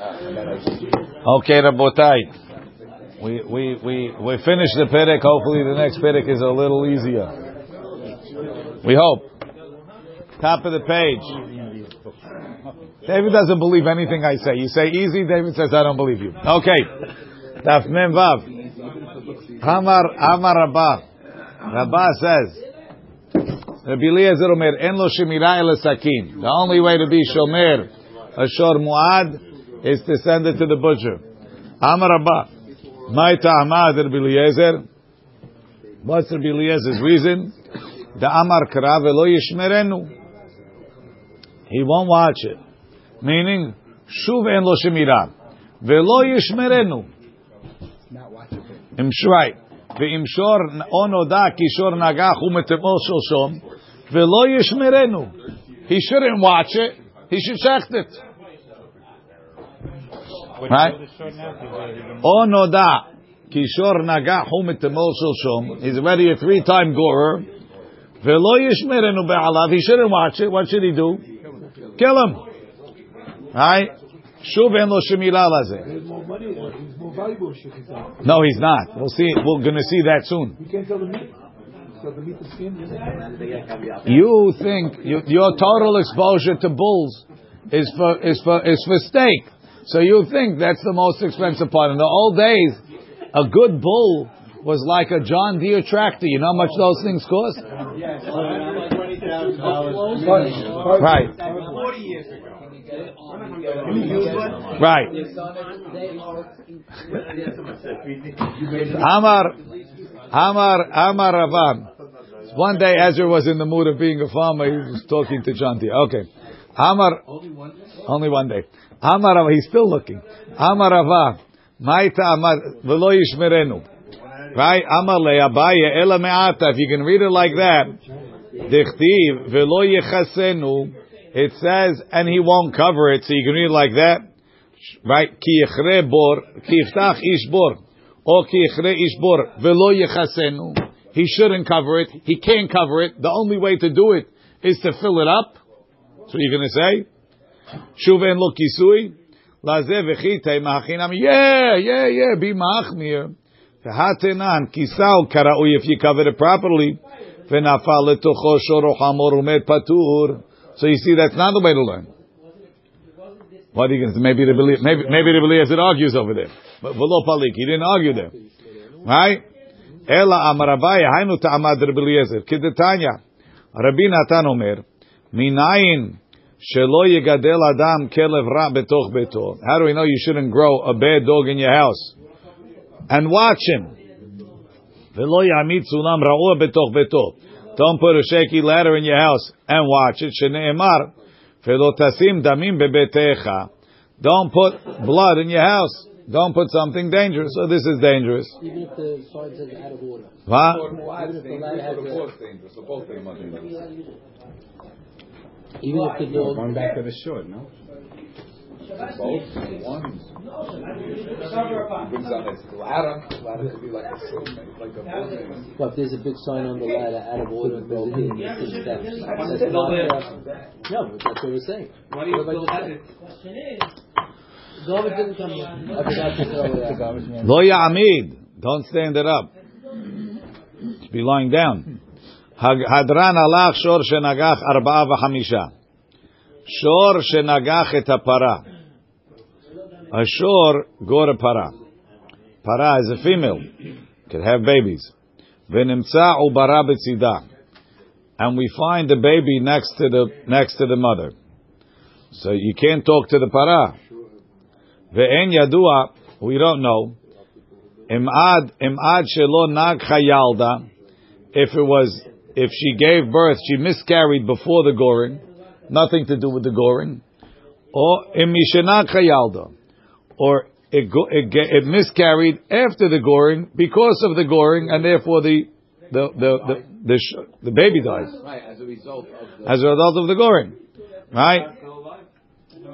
Okay, Rabotai. We, we, we, we finished the Perek. Hopefully the next Perek is a little easier. We hope. Top of the page. David doesn't believe anything I say. You say easy, David says I don't believe you. Okay. Daf Mem Vav. Amar, Amar Rabbah. Rabbah says, Rabbi Eliezer Omer, En lo shemira el. The only way to be shomer, a shor muad, is to send it to the butcher. Amar Rabbah. My ta'amad Rabbi Eliezer. What's Rabbi Eliezer's reason? The Amar Kara velo yishmerenu. He won't watch it. Meaning, shuv en lo shemira. Velo yishmerenu. Im shrai. ואם שור או נודע כי שור נגח ומטבעו שלשום, ולא ישמרנו. He shouldn't watch it, he should check it. Right? O noda oh, kishor nagahu mitemol shom. He's already a three-time gorer. Velo yishmerenu be'alav. He shouldn't watch it. What should he do? Kill him. Right? Shuv en lo shemila laze. No, he's not. We'll see. We're going to see that soon. You think your total exposure to bulls is for is for is for steak. So you think that's the most expensive part. In the old days, a good bull was like a John Deere tractor. You know how much those things cost? Yes. Right. Right. Amar, Amar, Amar Ravan. One day Ezra was in the mood of being a farmer. He was talking to John Deere. Okay. Amar, only one day. Amar Ravan, he's still looking. Amar Ravan. Maita Amar, velo yishmerenu. Right? Amar le Abaye, ela me'ata. If you can read it like that. Dichtiv, velo yechasenu. It says, and he won't cover it, so you can read it like that. Right? Ki yechre bor, ki yiftach ish bor. Or ki yechre ish bor, velo yechasenu. He shouldn't cover it. He can't cover it. The only way to do it is to fill it up. What you're going to say. Shuv en lo kisui. Lazeh v'chitei ma'achinam. Yeah, yeah, yeah, be ma'achmir. V'hatenan kisau karaui if you cover it properly. V'nafal letocho shoro hamor umet patur. So you see, that's not the way to learn. What are you going to say? Maybe the believe, maybe maybe the it argues over there. But v'lo palik, he didn't argue there, right? Ela amarabaya hainu ta'amad Rabbi Eliezer kidetanya. Rabbi Natan omer minayin shelo yegadel adam kelev ra betoch beto. How do we know you shouldn't grow a bad dog in your house? And watch him. V'lo yamid sulam ra'ua betoch beto. Don't put a shaky ladder in your house and watch it. Shneemar, velotasim damim bebetecha. Don't put blood in your house. Don't put something dangerous. So this is dangerous. Even if the sign says out of order. What? Even if the ladder has a, even if the dog. Going back to the short, no? Both, one. Brings out his ladder. Ladder could be like a like a building. But if there's a big sign on the ladder out of order, there's a hidden six steps. That's not there. No, but that's what we're saying. Why do you What still have it? Garbage didn't come yet. I forgot to throw it out. Lo. Don't stand it up. Just be lying down. Shor shenagach arba'a v'chamisha. Shor shenagach et hapara. A shor gor a para. Para is a female. Could have babies. V'nimtza ubara b'tzida. And we find the baby next to the next to the mother. So you can't talk to the para. Ve'en yadua, we don't know. Imad, imad shelo nag chayalda. If it was, if she gave birth, she miscarried before the goring, nothing to do with the goring. Or imishenag chayalda. Or it, go, it, ge- it miscarried after the goring because of the goring, and therefore the the the the, the, sh- the baby dies Right, as a result of the as a result of the goring, right?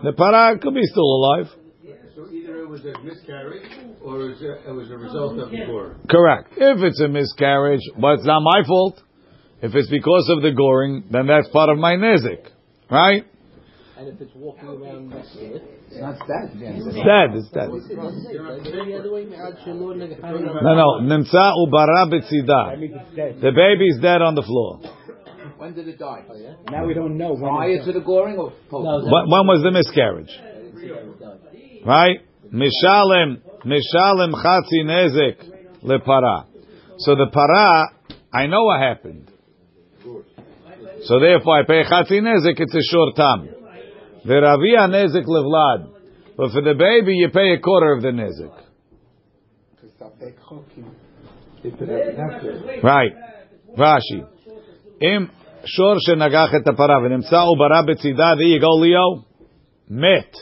The para could be still alive. So either it was a miscarriage or it was a, it was a result of the goring. Correct. If it's a miscarriage, but it's not my fault. If it's because of the goring, then that's part of my nezik, right? And if it's walking around next to It's not that. It's dead. It's dead. what's it? Doesn't say. Like, the other way, Me'ad shelo negahanu. No, no. Nimtza ubara betzida. The baby's dead on the floor. When did it die? Now we don't know. when Prior to the goring or post? No, When, when was the miscarriage? Right? Mishalem, mishalem chatzi nezek lepara. So the para, I know what happened. So therefore, I pay chatzin nezik, it's a short time. The ravia nezek levlad. But for the baby, you pay a quarter of the nezik. Right. Rashi. Im shor shenagach et hapara v'nemtza ubara betzida there you go Leo met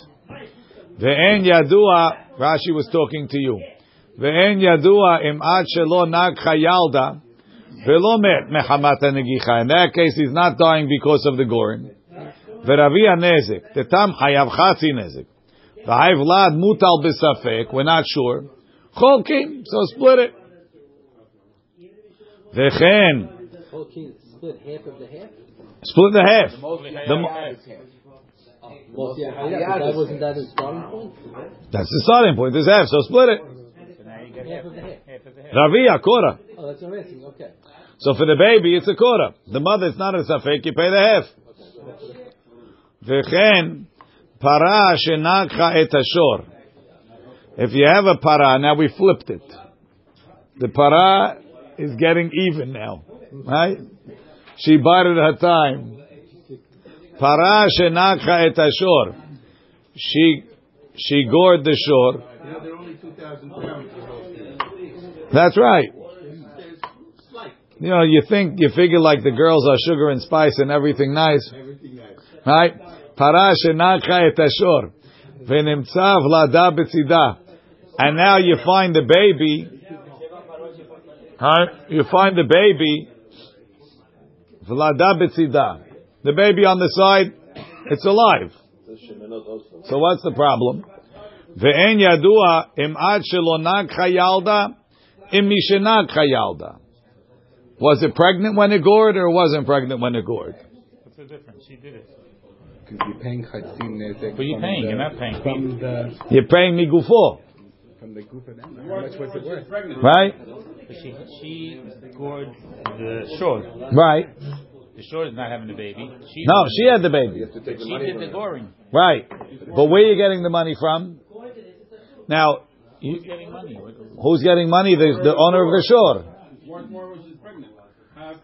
ve'en yadua Rashi was talking to you ve'en yadua im ad shelo nag chayalda in that case, he's not dying because of the gorin. Veravia nezek. Tetam hayav chatzi nezek. V'hayv lad mutal b'safek. We're not sure. So split it. V'chen. Split the half? Split the half. The starting point? That's the starting point. This half, so split it. Ravia, Korah. Oh, that's what Okay. So for the baby, it's a quarter. The mother, it's not a safek, you pay the half. V'chen, para shenakha et ashor. If you have a para, now we flipped it. The para is getting even now, right? She bided her time. Para shenakha et ashor. She, she gored the shore. That's know, they're only 2,000 pounds. the whole thing. That's right. It's slight. You know, you think, you figure like the girls are sugar and spice and everything nice. Everything nice. Right? Parash et. V'nimtza vlada betzida. And now you find the baby. Right? You find the baby. Vlada betzida. The baby on the side, it's alive. So what's the problem? Ve'en yadua im ad shelonag chayalda im mishenag chayalda. Was it pregnant when it gored or wasn't pregnant when it gored? What's the difference? She did it. Because you're paying chatzin nezek. But you're paying, the- you're not paying. From the You're paying me gufo, from the group of them. How much was it worth? right? But she she gored the shore. Right. The shore is not having the baby. She No, she had the baby. she did the goring. Right. But where are you getting the money from? Now, Who's getting money? Who's getting money? The, the owner of the shore. Once more when she's pregnant.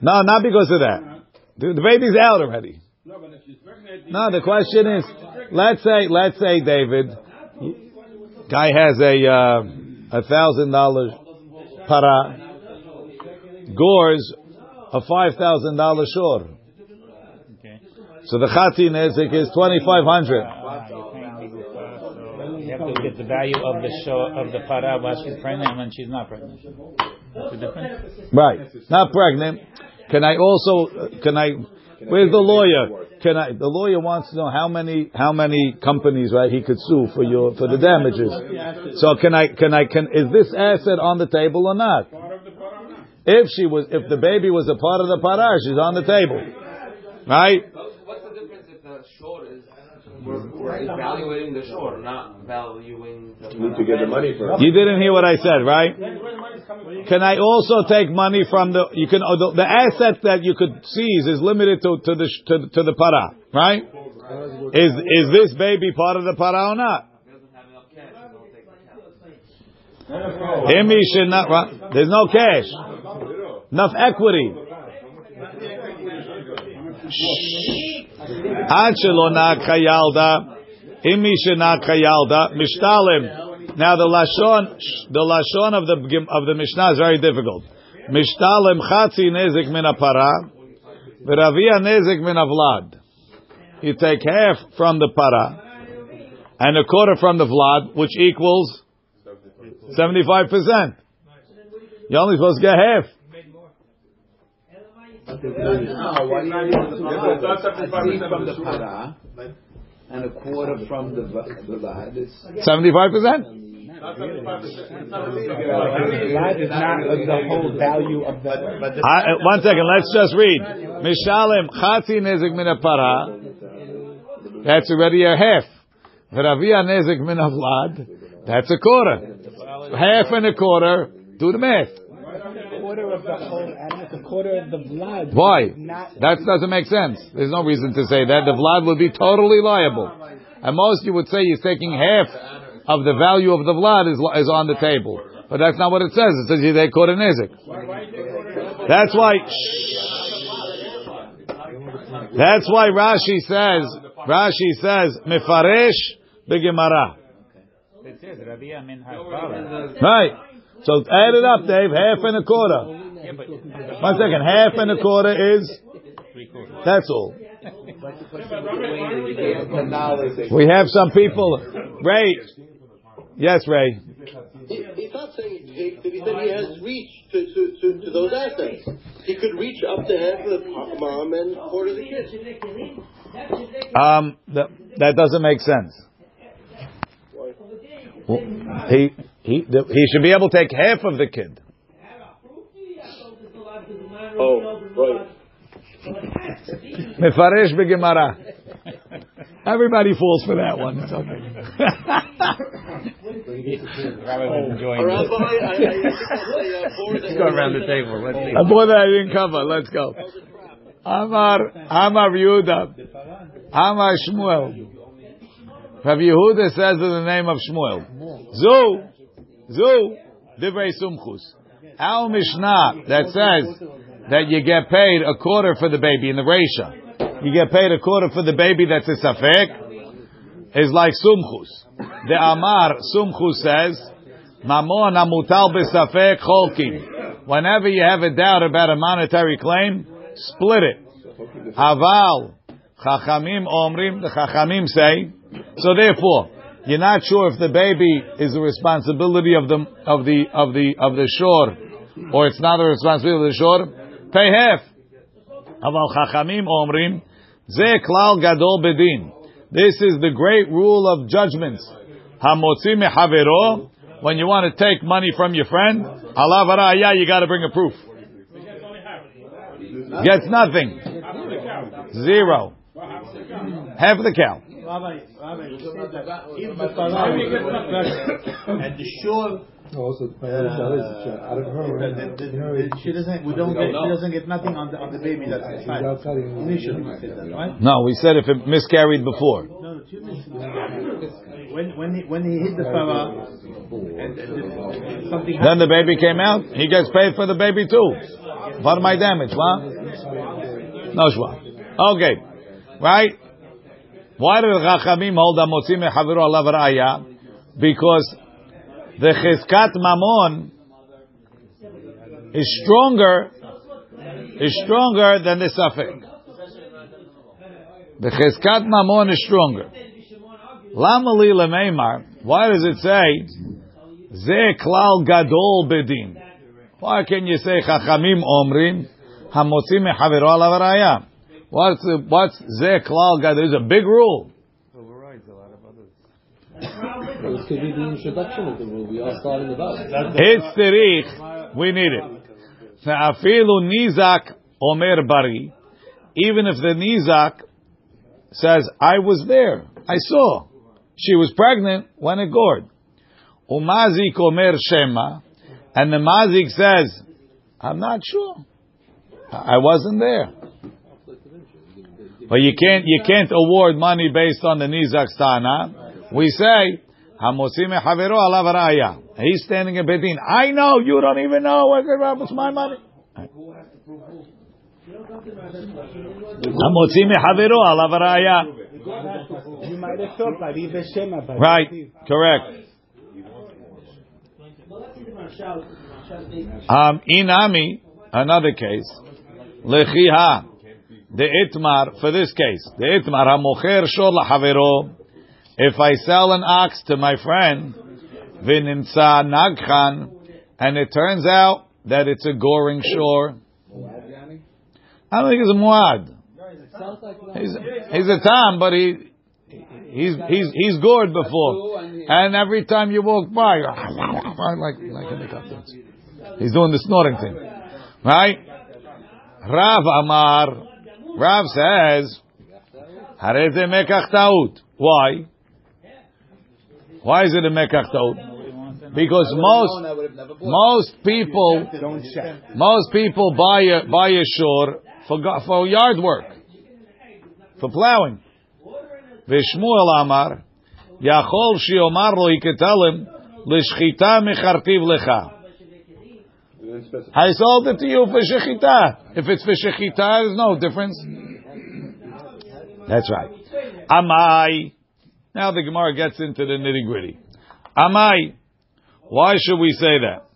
No, not because of that. The, the baby's out already. no, but if she's pregnant, No, the question is, let's say, let's say, David, guy has a uh, a thousand dollar para, gores a five thousand dollar shore. Okay. So the chati nezik is twenty five hundred. Ah, you're paying me with, so you have to get the value of the shore of the para while she's pregnant and when she's not pregnant. What's the difference? Right. Not pregnant. Can I also, uh, can I, where's the lawyer? Can I, the lawyer wants to know how many, how many companies, right, he could sue for your, for the damages. So can I, can I, can, is this asset on the table or not? If she was, if the baby was a part of the parar, she's on the table. Right? What's the difference if the shore is we're, mm-hmm. we're evaluating the shore, not valuing the. You need to get the money first. You didn't hear what I said, right? Can I also take money from the, you can, oh, the, the asset that you could seize is limited to, to the, sh- to, to the para, right? Is, is this baby part of the para or not? Doesn't enough cash, they'll take the cash. Imi should not, right? There's no cash. Enough equity. Ad shelo nakha yalda, imi shenakha yalda, mishtalim. Now the lashon, the lashon of the of the Mishnah is very difficult. Mishtalim chatzi nezik min para, v'ravia nezik min avlad. You take half from the para and a quarter from the vlad, which equals seventy-five percent. You're only supposed to get half. No, why do you That's a 75% seed from the the para and a quarter from the va- the Seventy-five percent. That's 75%. That is not the whole value of the. One second, let's just read. Mishalem chatzi nezik min para, That's already a half. V'ravia nezek min avlad. That's a quarter. Half and a quarter. Do the math. quarter of the whole animal, it's a quarter of the blood. Why? Not That doesn't make sense. There's no reason to say that. The vlad would be totally liable. And most you would say he's taking half of the value of the vlad is, is on the table. But that's not what it says. It says they caught a nizik. That's why. That's why Rashi says. Rashi says mefaresh begemara. It says Rabia min ha'fara. Right. So add it up, Dave. Half and a quarter. Yeah, but One second. Half and a quarter is. That's all. We have some people. Ray. Yes, Ray. He, he's not saying he. He said he has reach to, to, to, to those assets. He could reach up to half of the mom and quarter of the kids. Um, that, that doesn't make sense. Well, He he the, he should be able to take half of the kid. Oh, right. Mefaresh begemara. Everybody falls for that one. It's okay. A uh, board Let's go around the table. Let's see. A boy that I didn't cover. Let's go. Amar Amar Yehuda. Amar Shmuel. Rabbi Yehuda says in the name of Shmuel. Zu Zu Divrei Sumchus. Our Mishnah that says that you get paid a quarter for the baby in the Resha. You get paid a quarter for the baby that's a safek. Is like Sumchus. The Amar Sumchus says, Mamon amutal besafek cholkin. Whenever you have a doubt about a monetary claim, split it. Aval chachamim omrim. The chachamim say. So therefore, you're not sure if the baby is the responsibility of the of the of the of the shore, or it's not the responsibility of the shore. Pay half. Aval chachamim omrim. Ze klal gadol bedin. This is the great rule of judgments. Hamotzi mehavero. When you want to take money from your friend, alav araya, you got to bring a proof. Gets nothing. Zero. Half the cow. Rabbi, the shore, Also, uh, that- that- that- she doesn't, we don't get, she doesn't get nothing on the on the baby that's inside. Initially, we said that, right? No, we said if it miscarried before. No, no, two minutes. When when he when he hit the Farah, and, and, and something Then the baby came out. He gets paid for the baby too. Part of my damage, what? No shwa. Okay, right? Why did Chachamim hold Amotzi mechaviru alav raya? Because the chizkat mamon is stronger, is stronger than the safek. The chizkat mamon is stronger. Lama li lemeimar. Why does it say Ze klal gadol bedin. Why can you say chachamim omrim hamotzi mechavero alav raya? What's the, what's ze klal gadol? There's a big rule. This could be the introduction of the rule. We are starting about. It's tzirich. We need it. Afilu nizak omer bari. Even if the nizak says, I was there, I saw. She was pregnant when it gored. Umazik omer shema. And the mazik says, I'm not sure. I wasn't there. But you can't, you can't award money based on the nizak's tana. We say, Alav raya. He's standing in Bedin. I know, you don't even know it's my money. Alav raya. You might have thought by Right, correct. Um, inami, another case. Lechiha, the itmar, for this case, the itmar, hamocher shor lahavero. If I sell an ox to my friend, vinimsa nagchan, and it turns out that it's a goring shore, I don't think it's a muad. He's, he's a tam, but he he's he's he's gored before, and every time you walk by, like like he's doing the snorting thing, right? Rav Amar, Rav says, Hare ze mekach taut. Why? Why is it a mekach taut? Because most most people most people buy a buy a shore for for yard work for plowing. V'Shmuel Amar Yachol shiomar lo him l'shchita mechartiv lecha. I sold it to you for shechita. If it's for shechita, there's no difference. That's right. Amai. Now the Gemara gets into the nitty gritty. Amai. Why should we say that?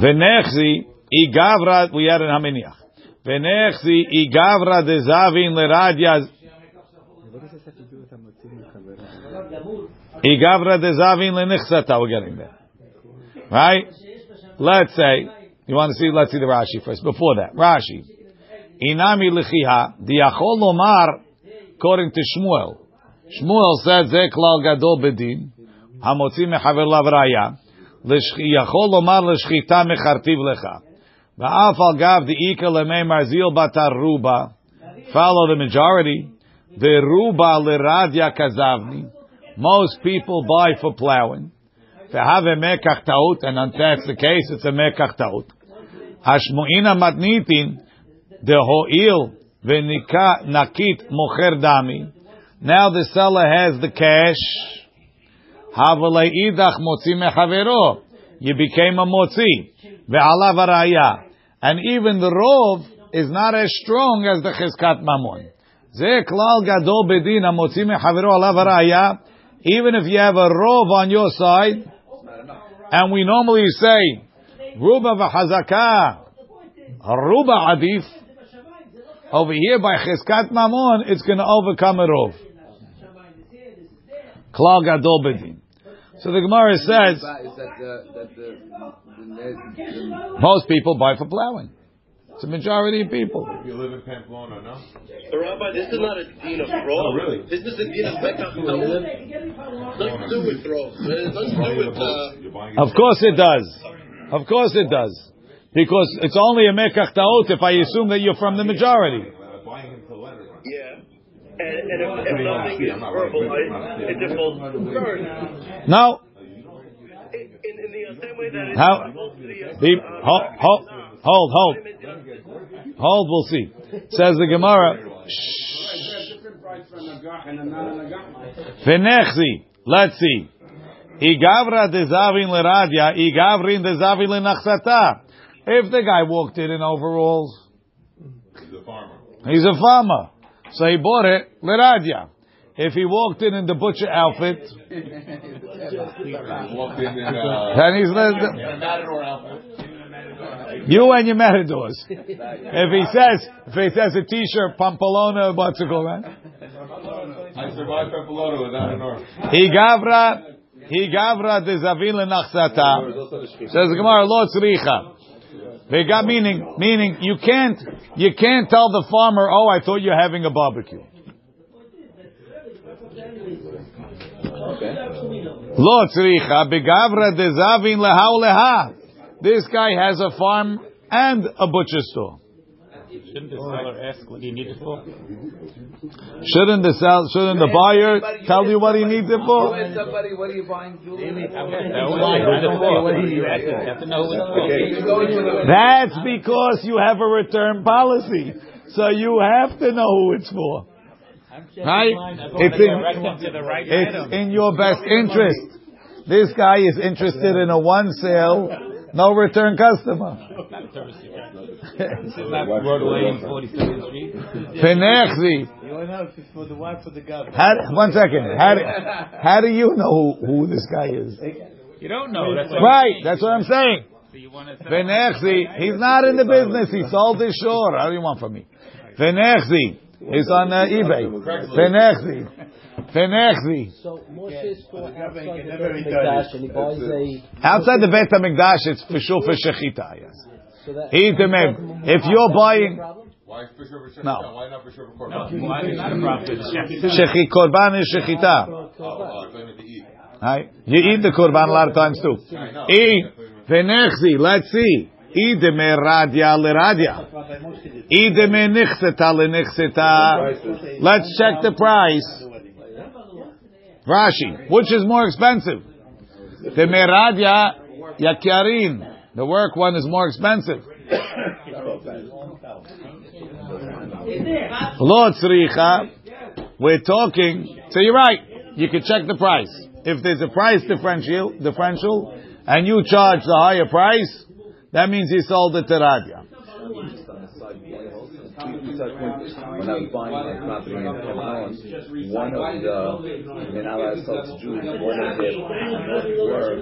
Venechzi igavra. We had in Haminiach. Venechzi igavra de zavin leradya. Igavra de zavin lenichsata. We're getting there, right? Let's say you want to see. Let's see the Rashi first. Before that, Rashi Inami lechiha diachol lomar. According to Shmuel, Shmuel said ze klal gadol bedin. המוציא מחבר לאו ראיה, יכול לומר לשחיטה מחרטיב לך. ואף על גב דאיכא למימר זיל בתר רובה, follow the majority, ורובה לרדיה כזבני, most people buy for plowing, והווה מקח טעות, and if that's the case, it's a מקח טעות. השמועין המתניתין, the hoil v'nika nakit mocher dami. Now the seller has the cash. Havalei idach motzi mechavero. You became a motzi. Ve'alav araya. And even the rov is not as strong as the cheskat mamon. Ze klal gadol bedin amotzi mechavero alav araya. Even if you have a rov on your side, and we normally say, Ruba v'chazaka, Ruba adif, over here by chizkat mamon, it's going to overcome a rov. Klal gadol bedin. So the Gemara says most people buy for plowing. It's a majority of people. If you live in Pamplona, no? So, Rabbi, this is not a din of throw. Oh, really? This is a din of mekach taut. Nothing to do with throw. It doesn't do with. You're buying it. Of course it does. Of course it does. Because it's only a mekach taot if I assume that you're from the majority. Uh, Buying him to letter. yeah. And, and if, if nothing is verbalized, it just falls the. No. In, in the same way that How? to be, uh, uh, hold, hold, hold, hold. Hold, we'll see. Says the Gemara. Venechzi. Let's see. Igavra de zavin leradya, igavrin de zavin lenachsata. If the guy walked in in overalls, He's a farmer. he's a farmer. So he bought it leradya. If he walked in in the butcher outfit, Walked in and, uh, then he's you and your matadors. If he says, if he says a t-shirt, pampalona, what's it called, man? I survived Pamplona without an arm. He gavra, he gavra de zavin lenachsata. Says the Gemara, lo tzricha. They got meaning, meaning you can't, you can't tell the farmer, oh, I thought you're having a barbecue. Lo tzricha begavra leha leha. This guy has a farm and a butcher store. Shouldn't the seller ask what he needs it for? Shouldn't the sell, shouldn't the buyer tell you what he needs it for? Somebody, what are you buying, Julie? I don't know what he You have to know who it's for. That's because you have a return policy. So you have to know who it's for. Right? It's Direct them to in, it's in your best interest. This guy is interested in a one sale, no return customer. This is not Broadway and 42nd Street. Penechzi. You want to know if it's for the wife or the guy? How, one second. How do, how do you know who, who this guy is? You don't know. That's Right, I'm that's what I'm saying. So you want to say, Venechzi, he's not in the business. He sold his shore. How do you want from me? Venechzi, he's on uh, eBay. Venechzi, Venechzi. So Moshe is for outside the can Beit Hamikdash, and he buys a. Outside the Beit Hamikdash, it's for sure for shechita. Yes. So that, He demem. If you're buying Why for sure for No. Why not for sure for no, Korban? why is not a profit? shechi korban is shechita. Oh, I thought you to eat. Right? You eat the korban a lot of times too. I know. Eat venechzi. Let's see. Ideme radia leradia. Ideme nichseta lenichseta. Let's check the price. Rashi, which is more expensive? The meradia yakiarin. The work one is more expensive. We're talking. So you're right. You can check the price. If there's a price differential, differential, and you charge the higher price, that means he sold it to Radia. When the, were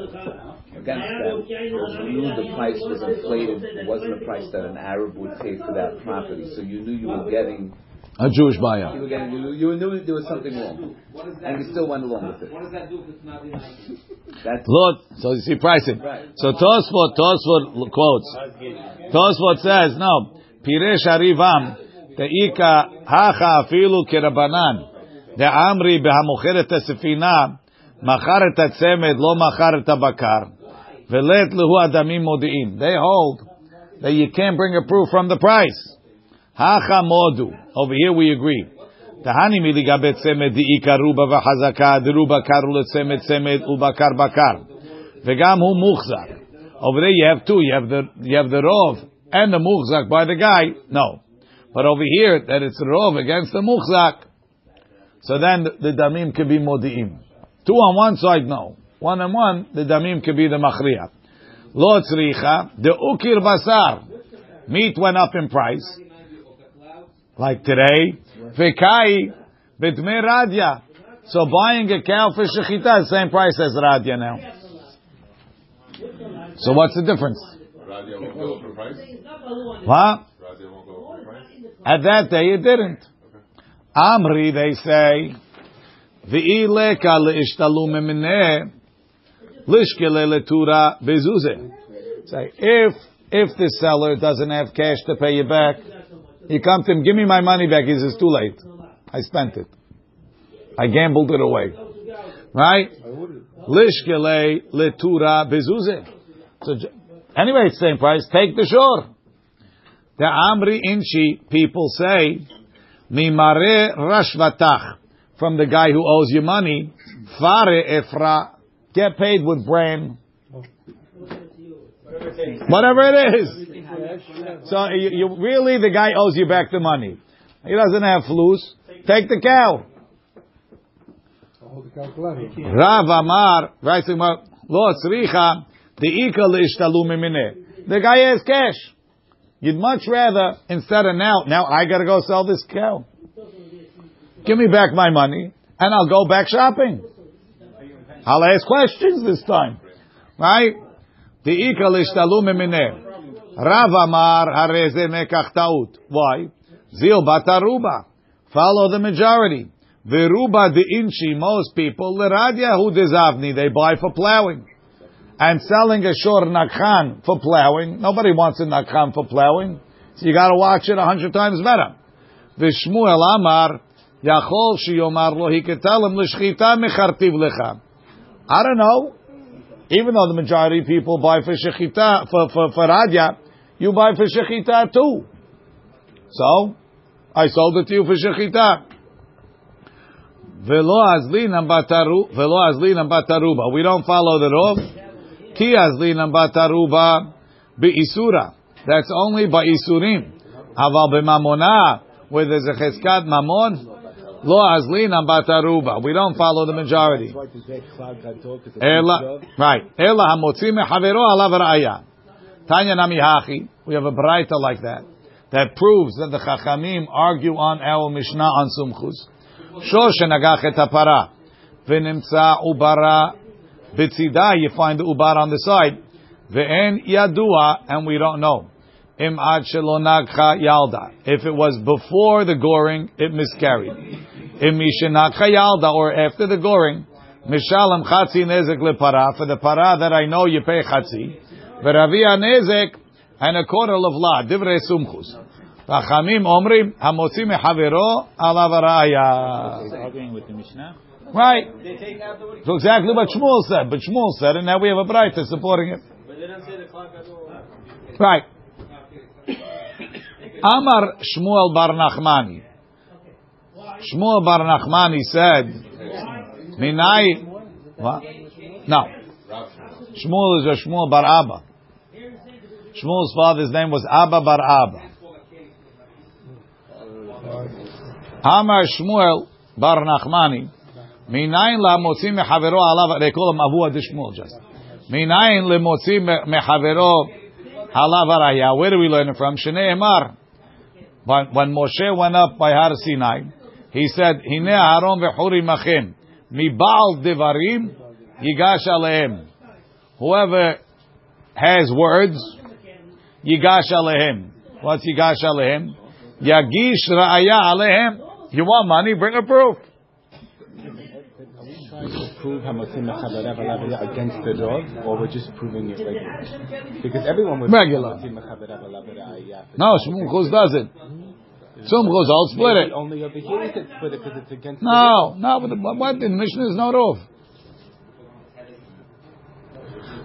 against them you knew the price was inflated. It wasn't a price that an Arab would pay for that property. So you knew you were getting A Jewish buyer. you were you knew, you knew there was something wrong, and you still went along with it. What does that do if it's not in That's Lord, so you see pricing. Right. So Tosfot, Tosfot quotes. Tosfot says, no, Piresh Arivam, Teika Hacha Afilu Kirabanan, the Amri Behamocheret Sefina, Macharet Tzemed, Lo Macharet Bakar, Velet Lehu Adamim Modi'im. They hold that you can't bring a proof from the price. Over here we agree. Tahani miligabe tzemed di'ika ruba v'chazaka deruba karu letzemed tzemed ubakar bakar. V'gam hu. Over there you have two. You have the you have the rov and the muchzak by the guy. No, but over here that it's the rov against the muchzak. So then the, the damim could be modi'im. Two on one side, no. One on one, the damim could be the machriya. Lo tzricha the ukir basar. Meat went up in price like today. Vekai b'dme radya. So buying a cow for shechita is the same price as radya now. So what's the difference? Radio won't go up price. What? Radio won't go up price. At that day it didn't. Amri, they say, v'ileka le'ishtalu memineh lishkele letura bezuze. Say, if, if the seller doesn't have cash to pay you back, you comes to him, give me my money back. He says, too late. I spent it. I gambled it away. Right? Lishkele letura bezuze. So, anyway, it's the same price. Take the shore. The Amri Inchi people say, Mimare Rashvatach, from the guy who owes you money, Fare Efra, get paid with brain. Whatever it is. So you, you really, the guy owes you back the money. He doesn't have flus. Take the cow. Rav Amar, right, Lo tzricha, the ikal. The guy has cash. You'd much rather, instead of now, now I gotta go sell this cow. Give me back my money, and I'll go back shopping. I'll ask questions this time. Right? The ikal ishtalu. Rav Amar hareze mekach taut. Why? Zil bataruba. Follow the majority. Veruba de inchi, most people, leradia hu dezavni, they buy for plowing. And selling a shor nakhan for plowing, nobody wants a nakhan for plowing. So you gotta watch it a hundred times better. Vishmuel Amar, Yachol shiyomar lo, he could tell him, l'shchita mechartiv lecha. I don't know. Even though the majority of people buy for shechita, for, for, for radya, you buy for shechita too. So, I sold it to you for shechita. Velo azlinam bataru, velo azlinam bataruba. We don't follow the rov. Ki azlinam bataruba isura. That's only by isurim. Aval b'mamona, where there's a cheskat mamon, lo azlinam bataruba. We don't follow the majority. Ela, right. Ela alav ra'aya. Tanya nami hachi. We have a braita like that. That proves that the chachamim argue on our Mishnah on Sumchus. Shor shenagach et hapara. V'nimtza ubara b'tzida. You find the ubar on the side. Ve'en yadua, and we don't know. Im ad shelo nagcha yalda. If it was before the goring, it miscarried. Im mishenagcha yalda, or after the goring, mishalem chatzi nezek lepara. For the para that I know, you pay chatzi. Ve'ravia nezek, and a quarter of la. Divrei sumchus. Chachamim omrim hamotzi mechavero alav raya. He's arguing with the Mishnah. Right. So exactly what Shmuel said, but Shmuel said, and now we have a braita supporting it. But they don't say the clock at all. Right. Amar Shmuel Bar Nachmani. Shmuel Bar Nachmani said, Minai. What? No. Shmuel is a Shmuel Bar Abba. Shmuel's father's name was Abba Bar Abba. Amar Shmuel Bar Nachmani. Minayin la motzi mechavero alav. They call him Avu Ad Shmuel just. Minayin le motzi mechavero alav araya. Where do we learn it from? Shnei Emar. When, when Moshe went up by Har Sinai, he said, "Hine Aaron v'Huri machem mibal devarim yigash alehem." Whoever has words, yigash alehem. What's yigash alehem? Yagish ra'aya alehem. You want money? Bring a proof. trying to prove Alav against the dog, or we're just proving it regular? Because everyone would Regular. No, Shmuel Chuz does it. Sumchus, I'll split it. Only over here is it split it because it's against No, no, but the, what the Mishnah is not off.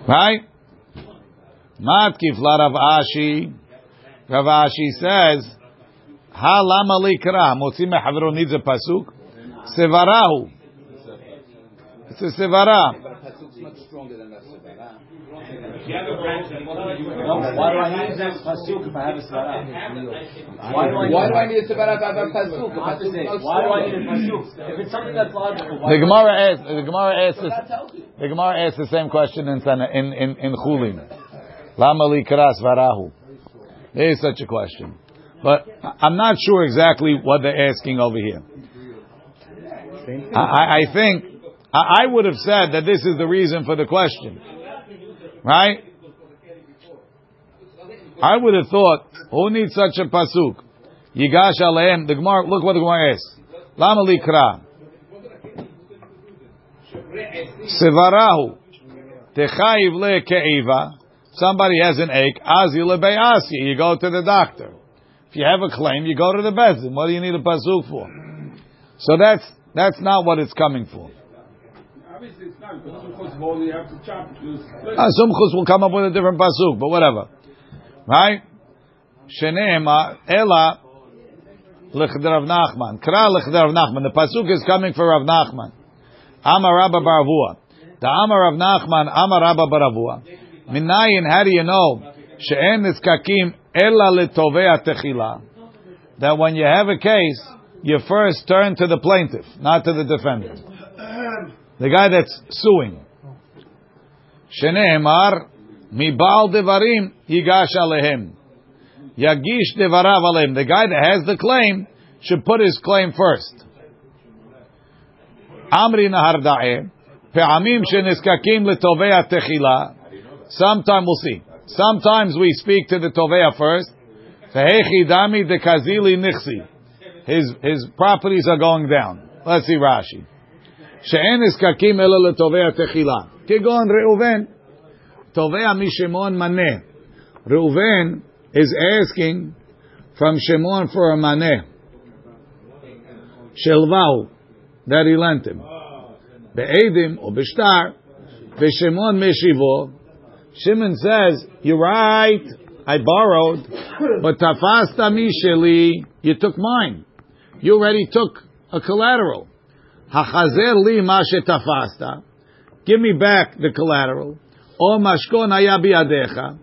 Right? Matkif la Rav Ashi. Rav Ashi says, Ha lama likra. Motzi mechavro needs a pasuk. Sevarahu. It's a Sevara. No, why do I need that pasuk if I have a svara? Why do I need, Why do I need a Sevara if I have a Pasuk? A Opposite. Pasuk's much Why do I need a pasuk? If it's something that's logical, why The do I- Gemara asks. The Gemara asks. This, the Gemara asks the same question in in in, in Chulin. Lama likra svarahu. There is such a question, but I- I'm not sure exactly what they're asking over here. I, I I think I, I would have said that this is the reason for the question, right? I would have thought, who needs such a pasuk? Yigash aleim. The Gemara. Look what the Gemara asks. Lama likra. Sevarahu. Techayiv le ke'iva. Somebody has an ache. Azi lebe'asi. You go to the doctor. If you have a claim, you go to the bezin. What do you need a pasuk for? So that's that's not what it's coming for. Obviously, it's not because some close ball you have to chop it. You split. Ah, some chus will come up with a different pasuk, but whatever. Right? Sheneema ah, ela leched Rav Nachman. Kra leched Rav Nachman. The pasuk is coming for Rav Nachman. Amar Rabba bar Avuha. The Amar Rav Nachman, Amar Rabba bar Avuha. Minayin, how do you know? She'en niskakim ela letovei techila. That when you have a case, you first turn to the plaintiff, not to the defendant. The guy that's suing. שנאמר, מבעל דברים ייגש עליהם. יגיש דבריו עליהם. The guy that has the claim should put his claim first. אמרי נהרדעה, פעמים שנזקקים לתובע תחילה, sometime we'll see. Sometimes we speak to the תובע first, והיכי דמי דקזילי נכסי. His, his properties are going down. Let's see Rashi. שאין נזקקים אלא לתובע תחילה. כגון ראובן. תובע משמעון מנה. Reuven is asking from Shimon for a maneh. Shelvahu, that he lent him. Be'edim or b'shtar, v'Shimon meshivo. Shimon says, you're right, I borrowed, but tafasta misheli, you took mine. You already took a collateral. Hachazer li ma tafasta. Give me back the collateral. Or mashkon haya biadecha.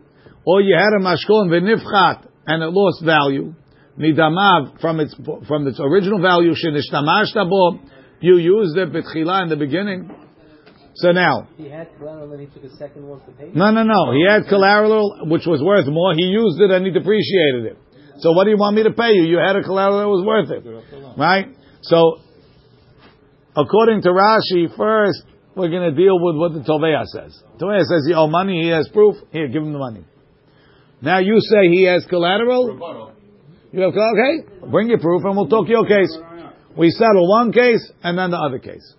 Or you had a mashkon v'nifchat and it lost value. Midamav from its from its original value shenishtamashta bo. You used it betchila in the beginning. So now, He had collateral and he took a second one to pay. no, no, no. He had collateral which was worth more. He used it and he depreciated it. So what do you want me to pay you? You had a collateral that was worth it, right? So, according to Rashi, first we're going to deal with what the Tovea says. Tovea says he owe money. He has proof. Here, give him the money. Now you say he has collateral. Rebuttal. You have okay. Bring your proof and we'll talk your case. We settle one case and then the other case.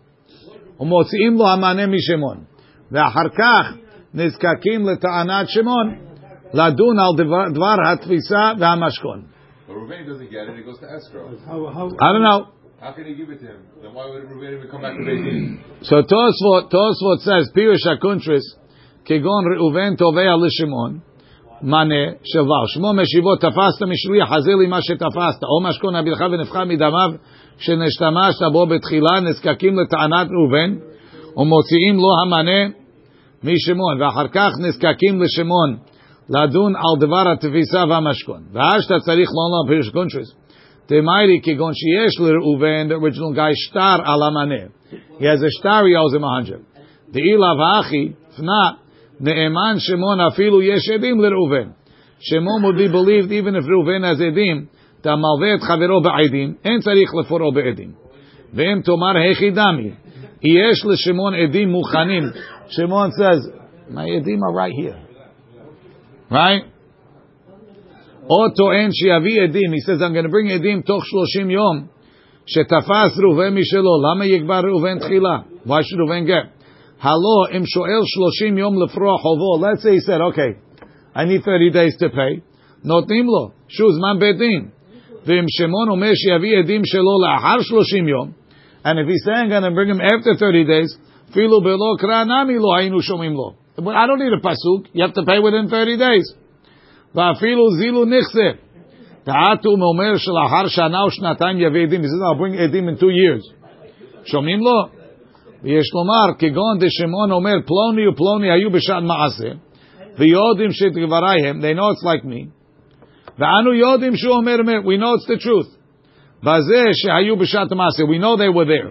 ומוציאים לו המענה משמעון. ואחר כך נזקקים לטענת שמעון לדון על דבר, דבר התפיסה והמשכון. But Ruvain doesn't get it, it goes to escrow. How, how, I don't know. How can he give it to him? Then why would Ruvain even come back to Beis So Tosfot, Tosfot says, Pirush HaKuntris, כגון ראובן תובע לשמעון, מנה שבר. שמו משיבו תפסת משלוי חזיר לי מה שתפסת, או משכון אבילך ונפחה מדמיו שנשתמשת בו בתחילה, נזקקים לטענת ראובן, ומוציאים לו המנה משמעון, ואחר כך נזקקים לשמעון לדון על דבר התפיסה והמשכון. ואז שאתה צריך לא לומר פירוש קונטרס. דמיירי כגון שיש לראובן, the original guy, שטר על המנה. He has a שטר, he owes him a hundred. דאילה ואחי, פנה, נאמן שמעון אפילו יש עדים לראובן. שמעון would be believed even if ראובן has עדים, אתה מלווה את חברו בעדים, אין צריך לפורו בעדים. ואם תאמר היכי דמי, יש לשמעון עדים מוכנים, שמעון says, my עדים are right here. Right? או טוען שיביא עדים, he says, I'm going to bring עדים תוך 30 יום, שתפס ראובן משלו, למה יגבר ראובן תחילה? Why should ראובן get? הלא אם שואל 30 יום לפרוע חובו, let's say he said, okay, I need 30 days to pay, נותנים לו, שוב זמן בית דין. ואם שמעון אומר שיביא עדים שלו לאחר 30 יום, and if he's saying I'm going to bring him after 30 days, אפילו בלא קרא נמי לא היינו שומעים לו. But I don't need a pasuk, you have to pay within 30 days. ואפילו זילו נכסה. דעתו אומר שלאחר שנה או שנתיים יביא עדים, he says I'll bring עדים in two years. שומעים לו? ויש לומר, כגון דשמעון אומר, פלוני ופלוני היו בשעת מעשה, ויודעים שדבריהם, they know it's like me, ואנו יודעים שהוא אומר אמת, we know it's the truth. בזה שהיו בשעת מעשה, we know they were there,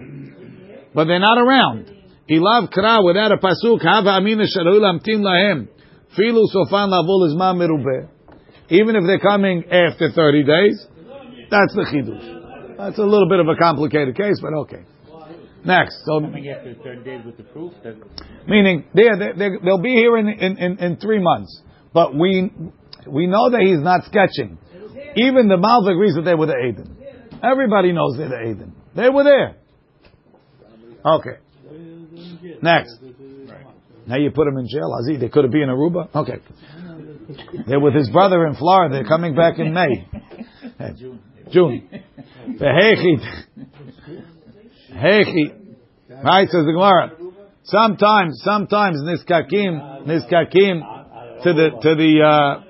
but they're not around. אליו קרא without a pasuk, הווה אמינא שראוי להמתין להם, Filu sofan is merubeh. Even if they're coming after 30 days, that's the chidush. That's a little bit of a complicated case, but okay. Next, so coming after 30 days with the proof, meaning they, they, will be here in, in, in, three months, but we we know that he's not sketching. Even the mouth agrees that they were the Aden. Everybody knows they're the Aden. They were there. Okay. Next. Now you put him in jail, Aziz. They could have been in Aruba. Okay. They're with his brother in Florida. They're coming back in May. June. June. Hechi. Right, says the Gemara. Sometimes, sometimes niskakim, niskakim to the to the uh,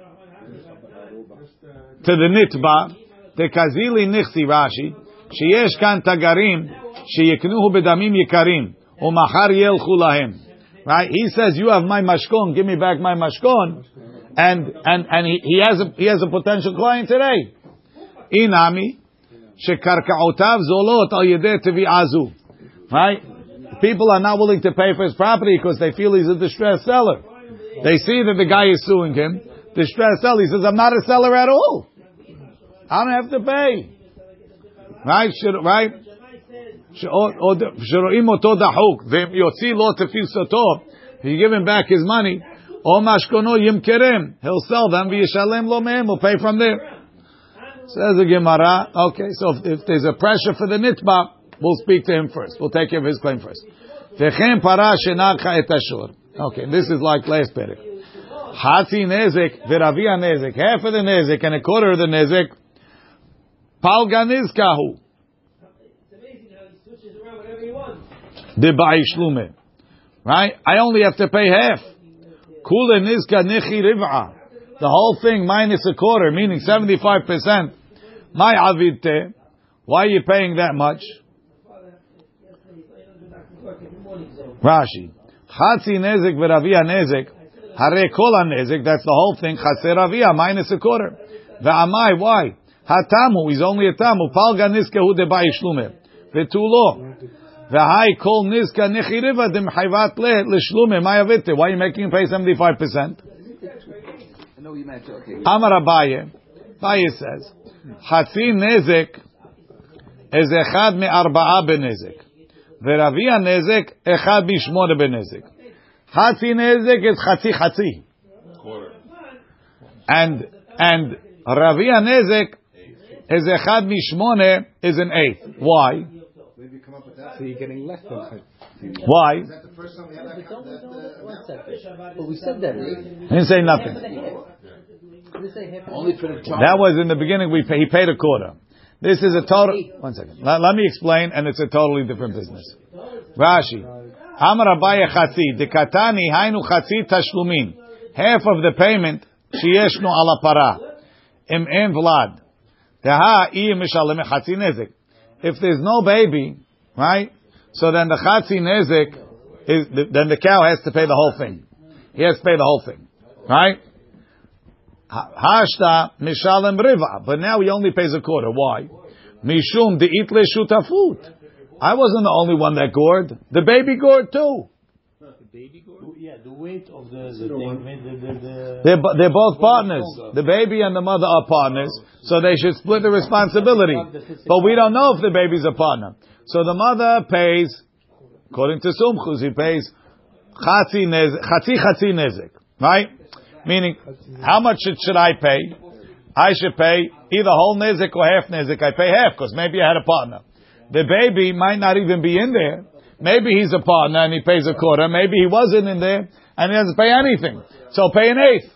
to the nitba, the kazili nixi Rashi, sheyesh kan tagarim, sheyeknuhu bedamim yekarim, umachar yelchu lahem. Right? He says, you have my mashkon, give me back my mashkon. And, and, and he, he has a, he has a potential client today. Inami, shekarkaotav zolot al be azu. Right? People are not willing to pay for his property because they feel he's a distressed seller. They see that the guy is suing him. Distressed seller. He says, I'm not a seller at all. I don't have to pay. Right? Should, right? שרואים אותו דחוק, והם יוציא לו תפיסתו, he give him back his money, או משכונו ימכרם, he'll sell them וישלם לו מהם, he'll pay from there. Says the Gemara, okay, so if, if there's a pressure for the nitba, we'll speak to him first. We'll take care of his claim first. וכן פרה שנקחה את השור. Okay, this is like last פרק. חצי נזק ורביע נזק, half of the נזק and a quarter of the נזק, פלגה נזקה הוא. Debai shlume. Right? I only have to pay half. Kula nizka nichi riv'a. The whole thing minus a quarter, meaning 75%. My avidte. Why are you paying that much? Rashi. Chatzi nezek v'ravia nezek. Hare kol nezek. That's the whole thing. Chaser ravia minus a quarter. Ve'amai. Why? Hatamu is only a tamu. Palga nizka hu debai shlume. Ve'tulo. V'hai kol nizka nechiriva demchayvat le l'shlume mayavite. Why are you making him pay seventy five percent? Amar Abaye, Abaye says, Hatzi nezek is echad me arba'a benezek. Veravia nezek echad bishmone benezek. Hatzi nezek is chatzi chatzi. And and Ravia nezek is echad mishmone is an eighth. Why? so you're getting less than chayv. Why? We? But we said that. Right? Didn't say nothing. That was in the beginning. We pay, he paid a quarter. This is a total. One second. Let, let me explain, and it's a totally different business. Rashi, Amar Abaye Chassid, dekatani Katani Hainu Chassid Tashlumin. Half of the payment sheyeshnu ala para im en vlad. If there's no baby, right? So then the chatzi nezek is then the cow has to pay the whole thing. He has to pay the whole thing, right? Hashta mishalem riva, but now he only pays a quarter. Why? Mishum deitle shutafut. I wasn't the only one that gored. The baby gored too. Yeah, the weight of the, the thing the, the, the They're, they're both partners. The baby and the mother are partners, so they should split the responsibility. But we don't know if the baby's a partner. So the mother pays, according to Sumchus, he pays chatzi nezek, chatzi chatzi nezek, right? Meaning, how much should, should I pay? I should pay either whole nezek or half nezek. I pay half because maybe I had a partner. The baby might not even be in there. Maybe he's a partner and he pays a quarter. Maybe he wasn't in there and he doesn't pay anything. So pay an eighth.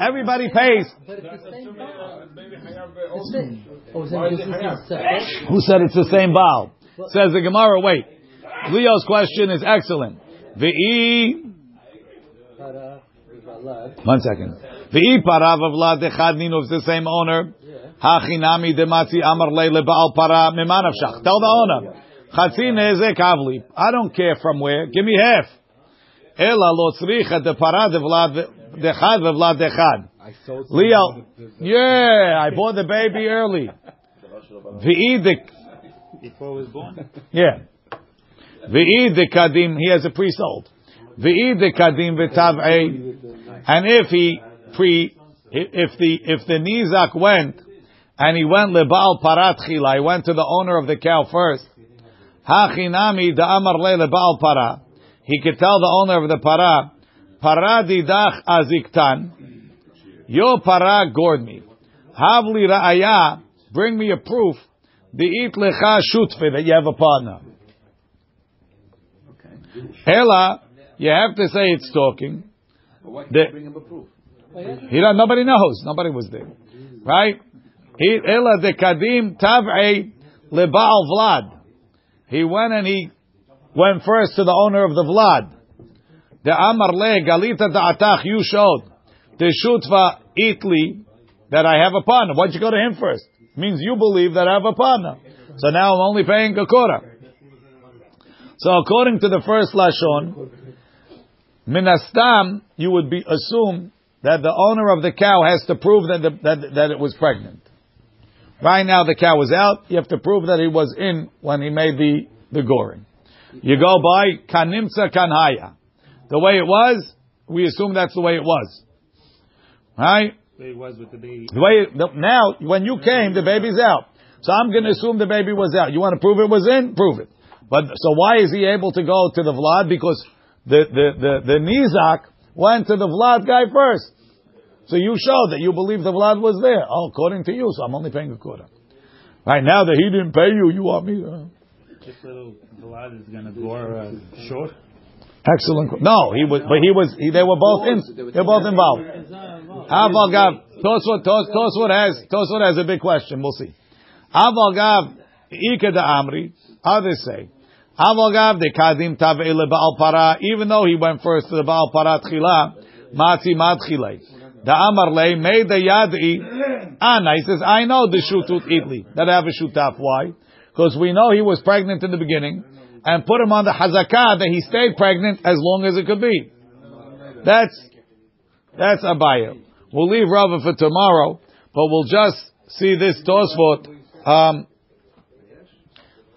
Everybody pays. Who said it's the same Baal? Says the Gemara, wait. Leo's question is excellent. V'i, one second. V'i parav of vlad dechad it's the same owner. Hachinami dematzi amar leile ba'al para mimanavshach. Tell the owner. Chatzi nezek avli. I don't care from where. Give me half. Ela lo tzricha de para de vlad dechad v'vlad dechad. Leo, yeah, I bought the baby early. V'i de Before it was born. yeah. V'i de kadim, he has a pre-sold. V'i de kadim v'tav'ei. And if he pre, if the, if the nizak went, and he went lebal parat chila, he went to the owner of the cow first. Hachinami da amar le lebal para. He could tell the owner of the para, para didach aziktan. yo para gored me. Havli ra'aya, bring me a proof. Di'it lecha shutfe, that you have a partner. Ela, you have to say it's talking. The- he don't, nobody knows. Nobody was there. Right? He, ela de kadim tav'e leba'al vlad. He went and he went first to the owner of the vlad. The amar le galita da'atach, you showed. The shutva itli, that I have a partner. Why'd you go to him first? Means you believe that I have a partner. So now I'm only paying a quarter. So according to the first lashon, minastam, you would be assume that the owner of the cow has to prove that the, that, that it was pregnant. Right now the cow was out. You have to prove that he was in when he made the the goring. You go by kanimtza kanhaya. The way it was, we assume that's the way it was. Right? The way it was with the baby. The way the, now, when you came, the baby's out. So I'm going to assume the baby was out. You want to prove it was in? Prove it. But so why is he able to go to the Vlad? Because the the the, the Nizak went to the Vlad guy first. So you showed that you believe the Vlad was there. Oh, according to you, so I'm only paying a quarter. Right now that he didn't pay you, you want me? Uh, This little Vlad is going to gore uh, short. excellent. No, he was, but he was. He, they were both in. They're both involved. Aval Gav. Tosfot, Tos- Tosfot has, Tosfot has a big question. We'll see. Aval Gav, Ika da Amri. Others say. Aval Gav, de Kadim Tave'ele Baal Para. Even though he went first to the Baal Para Tchila, Matzi Matchile. The Amar Le, made the Yadi. Anna, he says, I know the Shutut Itli. That I have a Shutaf. Why? Because we know he was pregnant in the beginning. And put him on the Hazakah that he stayed pregnant as long as it could be. That's, that's Abaye. We'll leave Rava for tomorrow, but we'll just see this Tosfot. Um,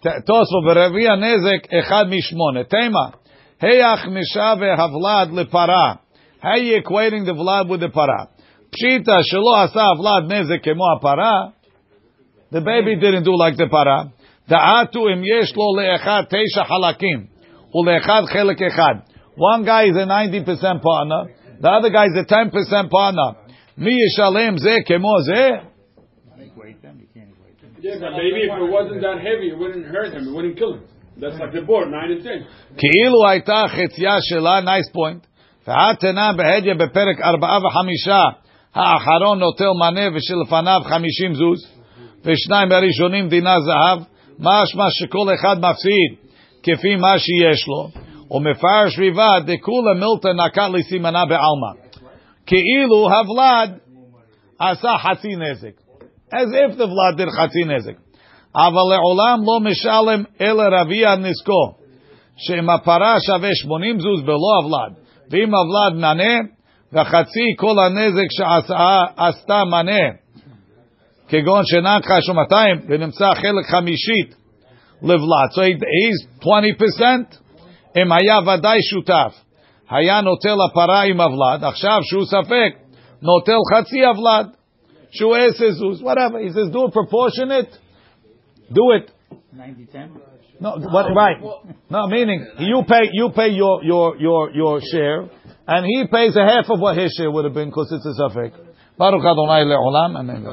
Tosfot v'revia nezek echad mishmone. Tema. Heyach mishave havlad lepara. How are you equating the vlad with the para? Pshita shelo asa vlad nezek kemo para. The baby didn't do like the para. Da'atu im yesh lo le'echad teisha halakim. Ule'echad chelik echad. One guy is a 90% partner. The other guy is a 10% partner. Mi yishalem zeh kemo zeh. Yeah, but maybe if it wasn't that heavy, it wouldn't hurt him. It wouldn't kill him. That's like the board, 9 and 10. Ki'ilu aita chetzia shela, nice point. והתנה בהדיה בפרק ארבעה וחמישה, האחרון נוטל מנה ושלפניו חמישים זוז, ושניים הראשונים דינה זהב, משמע שכל אחד מפסיד כפי מה שיש לו, ומפרש ריבה דכולה מילתא נקט לסימנה בעלמא. כאילו havlad asa חצי נזק. As if the vlad did חצי נזק. אבל לעולם לא משלם אלא רביע נזקו. שאם הפרה שווה 80 זוז בלא הוולד, ואם הוולד מנה, וחצי כל הנזק שעשתה מנה, כגון שנקחה שהוא 200 ונמצא חלק חמישית לבלד. So he's 20%, אם היה ודאי שותף, היה נוטל הפרה עם הוולד, עכשיו שהוא ספק, נוטל חצי הוולד, שהוא עשר זוז, whatever. He says do it proportionate, do it. 90-10? No, what, right. No, meaning you pay you pay your your your your share, and he pays a half of what his share would have been because it's a suffix. Baruch Adonai le'olam. Amen.